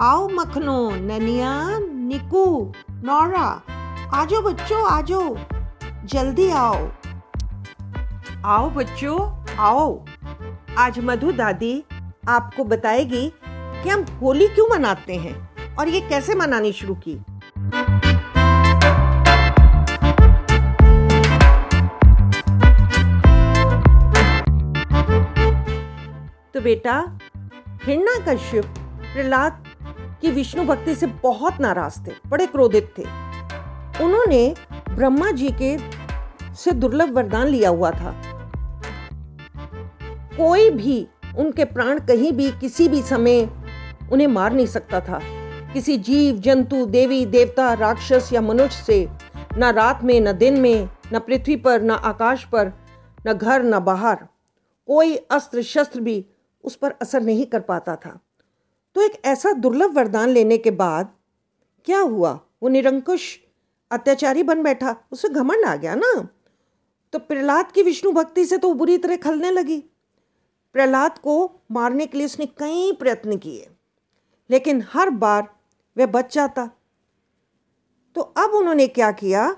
आओ मखनो, ननिया, निकू, नौरा, आजो बच्चों, आजो, जल्दी आओ। आओ बच्चों, आओ। आज मधु दादी आपको बताएगी कि हम होली क्यों मनाते हैं और ये कैसे मनानी शुरू की। तो बेटा हिरणा कश्यप प्रहलाद की विष्णु भक्ति से बहुत नाराज़ थे, बड़े क्रोधित थे। उन्होंने ब्रह्मा जी के से दुर्लभ वरदान लिया हुआ था। कोई भी उनके प्राण कहीं भी, किसी भी समय उन्हें मार नहीं सकता था। किसी जीव, जंतु, देवी, देवता, राक्षस या मनुष्य से न रात में, न दिन में, न पृथ्वी पर, न आकाश पर, न घर, न बाहर, कोई अस्त्र शस्त्र भी उस पर असर नहीं कर पाता था। तो एक ऐसा दुर्लभ वरदान लेने के बाद क्या हुआ? वो निरंकुश, अत्याचारी बन बैठा। उसे घमंड आ गया ना। तो प्रहलाद की विष्णु भक्ति से तो बुरी तरह खलने लगी। प्रहलाद को मारने के लिए उसने कई प्रयत्न किए, लेकिन हर बार वह बच जाता। तो अब उन्होंने क्या किया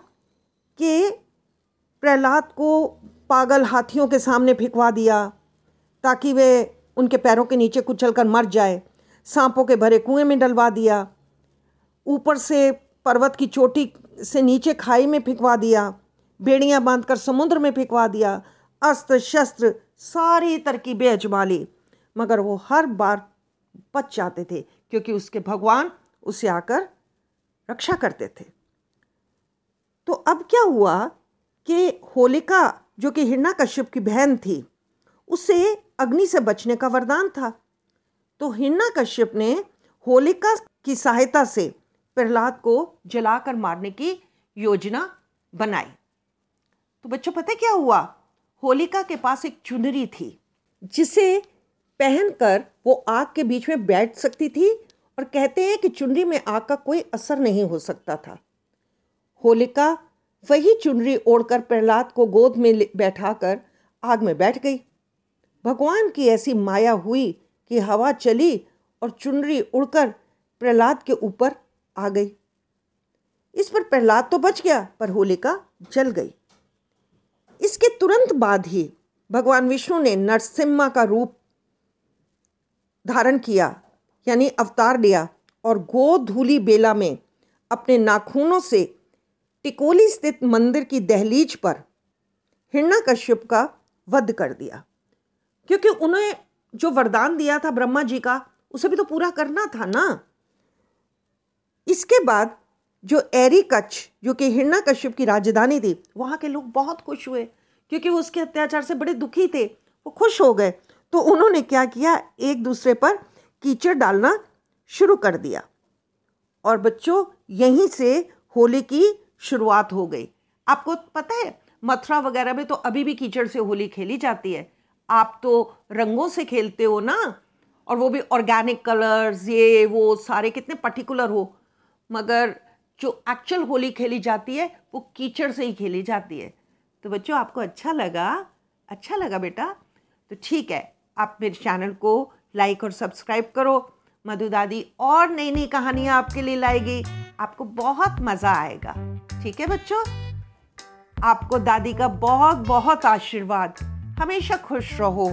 कि प्रहलाद को पागल हाथियों के सामने फिकवा दिया, ताकि वे उनके पैरों के नीचे कुचल कर मर जाए। सांपों के भरे कुएँ में डलवा दिया, ऊपर से पर्वत की चोटी से नीचे खाई में फिकवा दिया, बेड़ियाँ बांधकर समुद्र में फिकवा दिया, अस्त्र शस्त्र सारी तरकीबें अजमा ली मगर वो हर बार बच जाते थे, क्योंकि उसके भगवान उसे आकर रक्षा करते थे। तो अब क्या हुआ कि होलिका, जो कि हिरणा कश्यप की बहन थी, उसे अग्नि से बचने का वरदान था? तो हिरणा कश्यप ने होलिका की सहायता से प्रहलाद को जलाकर मारने की योजना बनाई। तो बच्चों, पता क्या हुआ? होलिका के पास एक चुनरी थी, जिसे पहनकर वो आग के बीच में बैठ सकती थी और कहते हैं कि चुनरी में आग का कोई असर नहीं हो सकता था। होलिका वही चुनरी ओढ़कर प्रहलाद को गोद में बैठाकर आग में बैठ गई। भगवान की ऐसी माया हुई कि हवा चली और चुनरी उड़कर प्रहलाद के ऊपर आ गई। इस पर प्रहलाद तो बच गया, पर होलिका जल गई। इसके तुरंत बाद ही भगवान विष्णु ने नरसिम्हा का रूप धारण किया, यानी अवतार लिया और गो धूली बेला में अपने नाखूनों से टिकोली स्थित मंदिर की दहलीज पर हिरणा कश्यप का वध कर दिया, क्योंकि उन्हें जो वरदान दिया था ब्रह्मा जी का, उसे भी तो पूरा करना था ना? इसके बाद जो एरी कच्छ, जो कि हिरणा कश्यप की राजधानी थी, वहाँ के लोग बहुत खुश हुए, क्योंकि वो उसके अत्याचार से बड़े दुखी थे, वो खुश हो गए। तो उन्होंने क्या किया? एक दूसरे पर कीचड़ डालना शुरू कर दिया। और बच्चों, यहीं से होली की शुरुआत हो गई। आपको पता है, मथुरा वगैरह में तो अभी भी कीचड़ से होली खेली जाती है। आप तो रंगों से खेलते हो ना? और वो भी ऑर्गेनिक कलर्स ये, वो सारे कितने पर्टिकुलर हो। मगर जो एक्चुअल होली खेली जाती है, वो कीचड़ से ही खेली जाती है। तो बच्चों, आपको अच्छा लगा? अच्छा लगा बेटा? तो ठीक है, आप मेरे चैनल को लाइक और सब्सक्राइब करो। मधु दादी, और नई नई कहानियाँ आपके लिए लाएगी। आपको बहुत मज़ा आएगा। ठीक है बच्चों? आपको दादी का बहुत बहुत आशीर्वाद। हमेशा खुश रहो।